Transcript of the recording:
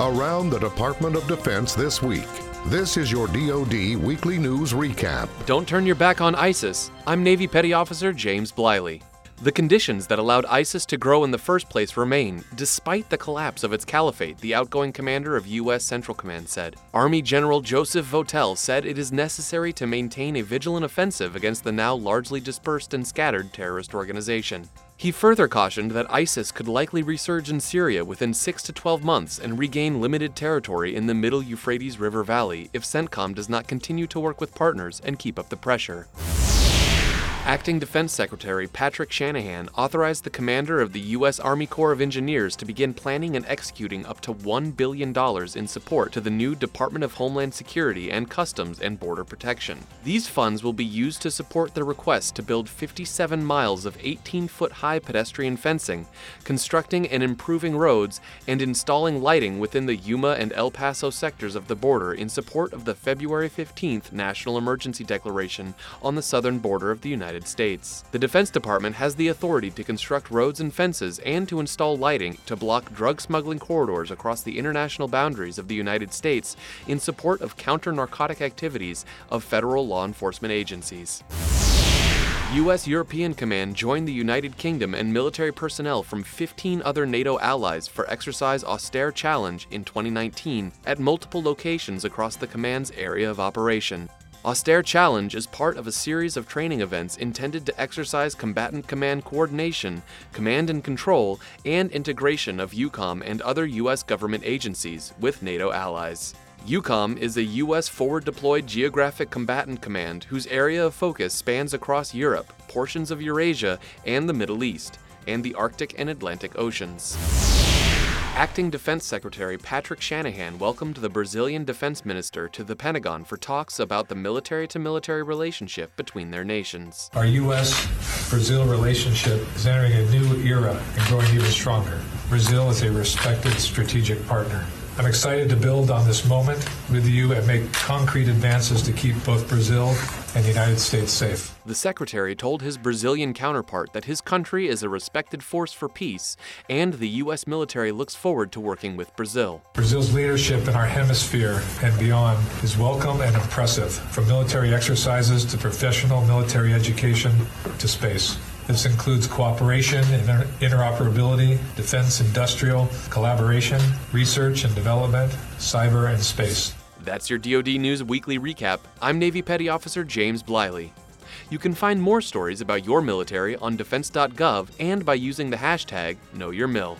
Around the Department of Defense this week. This is your DoD Weekly News Recap. Don't turn your back on ISIS. I'm Navy Petty Officer James Bliley. The conditions that allowed ISIS to grow in the first place remain, despite the collapse of its caliphate, the outgoing commander of U.S. Central Command said. Army General Joseph Votel said it is necessary to maintain a vigilant offensive against the now largely dispersed and scattered terrorist organization. He further cautioned that ISIS could likely resurge in Syria within 6 to 12 months and regain limited territory in the middle Euphrates River Valley if CENTCOM does not continue to work with partners and keep up the pressure. Acting Defense Secretary Patrick Shanahan authorized the commander of the U.S. Army Corps of Engineers to begin planning and executing up to $1 billion in support to the new Department of Homeland Security and Customs and Border Protection. These funds will be used to support the request to build 57 miles of 18 foot high pedestrian fencing, constructing and improving roads, and installing lighting within the Yuma and El Paso sectors of the border in support of the February 15th National Emergency Declaration on the southern border of the United United States. The Defense Department has the authority to construct roads and fences and to install lighting to block drug smuggling corridors across the international boundaries of the United States in support of counter narcotic activities of federal law enforcement agencies. U.S. European Command joined the United Kingdom and military personnel from 15 other NATO allies for Exercise Austere Challenge in 2019 at multiple locations across the command's area of operation. Austere Challenge is part of a series of training events intended to exercise combatant command coordination, command and control, and integration of EUCOM and other U.S. government agencies with NATO allies. EUCOM is a U.S. forward deployed geographic combatant command whose area of focus spans across Europe, portions of Eurasia, and the Middle East, and the Arctic and Atlantic Oceans. Acting Defense Secretary Patrick Shanahan welcomed the Brazilian Defense Minister to the Pentagon for talks about the military to military relationship between their nations. Our U.S. Brazil relationship is entering a new era and growing even stronger. Brazil is a respected strategic partner. I'm excited to build on this moment with you and make concrete advances to keep both Brazil and the United States safe. The Secretary told his Brazilian counterpart that his country is a respected force for peace, and the U.S. military looks forward to working with Brazil. Brazil's leadership in our hemisphere and beyond is welcome and impressive, from military exercises to professional military education to space. This includes cooperation interoperability, defense industrial collaboration, research and development, cyber and space. That's your DoD News Weekly Recap. I'm Navy Petty Officer James Bliley. You can find more stories about your military on defense.gov and by using the hashtag KnowYourMil.